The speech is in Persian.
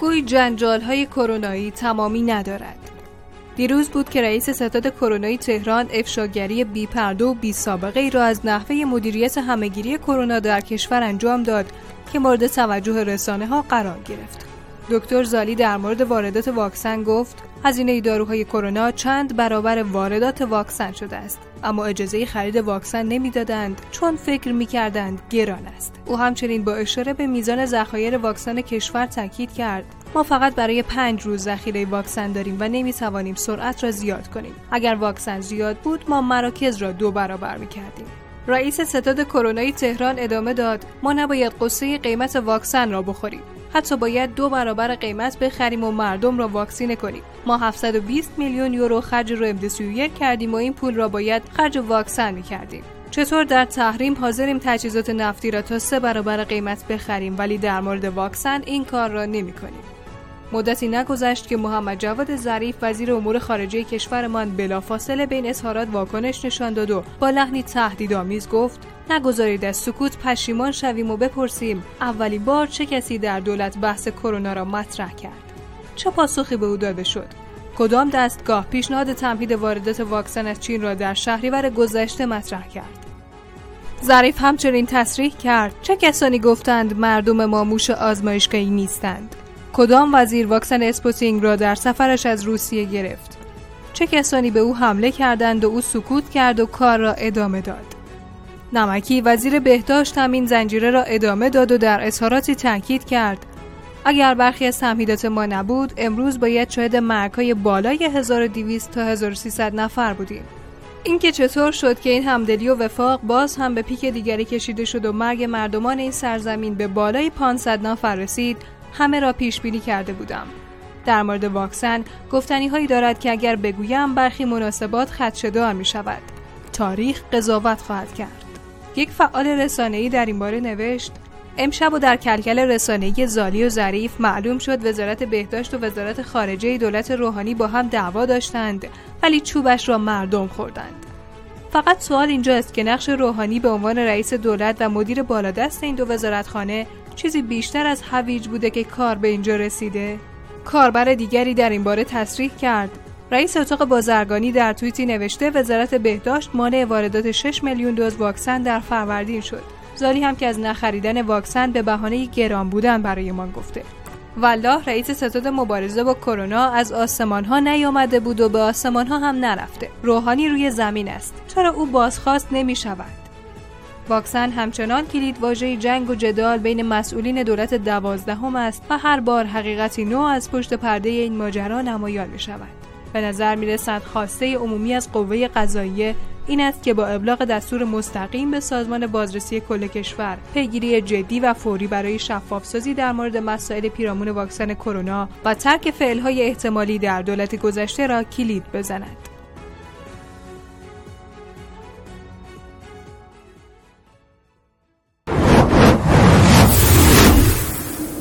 گویی جنجال های کرونایی تمامی ندارد دیروز بود که رئیس ستاد کرونایی تهران افشاگری بی پرده و بی سابقه ای را از نحوه مدیریت همهگیری کرونا در کشور انجام داد که مورد توجه رسانه ها قرار گرفت. دکتر زالی در مورد واردات واکسن گفت هزینه داروهای کرونا چند برابر واردات واکسن شده است. اما اجازه خرید واکسن نمی‌دادند چون فکر می‌کردند گران است. او همچنین با اشاره به میزان ذخایر واکسن کشور تاکید کرد ما فقط برای پنج روز ذخیره واکسن داریم و نمی‌توانیم سرعت را زیاد کنیم. اگر واکسن زیاد بود ما مراکز را دو برابر می‌کردیم. رئیس ستاد کرونایی تهران ادامه داد ما نباید قصه قیمت واکسن را بخوریم. حتی باید دو برابر قیمت بخریم و مردم را واکسینه کنیم ما 720 میلیون یورو خرج رو امدسویر کردیم و این پول را باید خرج واکسن می‌کردیم چطور در تحریم حاضریم تجهیزات نفتی را تا سه برابر قیمت بخریم ولی در مورد واکسن این کار را نمی کنیم. مدتی نگذشت که محمد جواد ظریف وزیر امور خارجه کشورمان بلافاصله بین اظهارات واکنش نشان داد و با لحنی تهدیدآمیز گفت نگذارید از سکوت پشیمان شویم و بپرسیم اولین بار چه کسی در دولت بحث کرونا را مطرح کرد؟ چه پاسخی به او داده شد؟ کدام دستگاه پیشنهاد تمهید واردات واکسن از چین را در شهریور گذشته مطرح کرد؟ ظریف همچنین تصریح کرد چه کسانی گفتند مردم ما موش آزمایشگاهی نیستند؟ کدام وزیر واکسن اسپوتنیک را در سفرش از روسیه گرفت؟ چه کسانی به او حمله کردند و او سکوت کرد و کار را ادامه داد؟ نمکی وزیر بهداشت هم این زنجیره را ادامه داد و در اظهاراتی تاکید کرد. اگر برخی از تمهیدات ما نبود امروز باید شاهد مرگهای بالای 1200 تا 1300 نفر بودیم. اینکه چطور شد که این همدلی و وفاق باز هم به پیک دیگری کشیده شد و مرگ مردمان این سرزمین به بالای 500 نفر رسید همه را پیش بینی کرده بودم. در مورد واکسن گفتنی هایی دارد که اگر بگویم برخی مناسبات خدشدار می شود تاریخ قضاوت خواهد کرد. یک فعال رسانه‌ای در این باره نوشت امشب و در کلکل رسانه‌ای زالی و ظریف معلوم شد وزارت بهداشت و وزارت خارجه دولت روحانی با هم دعوا داشتند ولی چوبش را مردم خوردند. فقط سوال اینجا است که نقش روحانی به عنوان رئیس دولت و مدیر بالادست این دو وزارتخانه چیزی بیشتر از هویج بوده که کار به اینجا رسیده کاربر دیگری در این باره تصریح کرد رئیس اتاق بازرگانی در توییتی نوشته وزارت بهداشت مانع واردات 6 میلیون دوز واکسن در فروردین شد. زالی هم که از نخریدن واکسن به بهانه گران بودن برای ما گفته. والله رئیس ستاد مبارزه با کرونا از آسمان ها نیامده بود و به آسمان ها هم نرفته. روحانی روی زمین است. چرا او بازخواست نمی شود؟ واکسن همچنان کلید واژه جنگ و جدال بین مسئولین دولت دوازدهم است و هر بار حقیقتی نو از پشت پرده این ماجرا نمایان می شود. به نظر می رسد خواسته عمومی از قوه قضاییه این است که با ابلاغ دستور مستقیم به سازمان بازرسی کل کشور پیگیری جدی و فوری برای شفافسازی در مورد مسائل پیرامون واکسن کرونا و ترک فعلهای احتمالی در دولت گذشته را کلید بزند.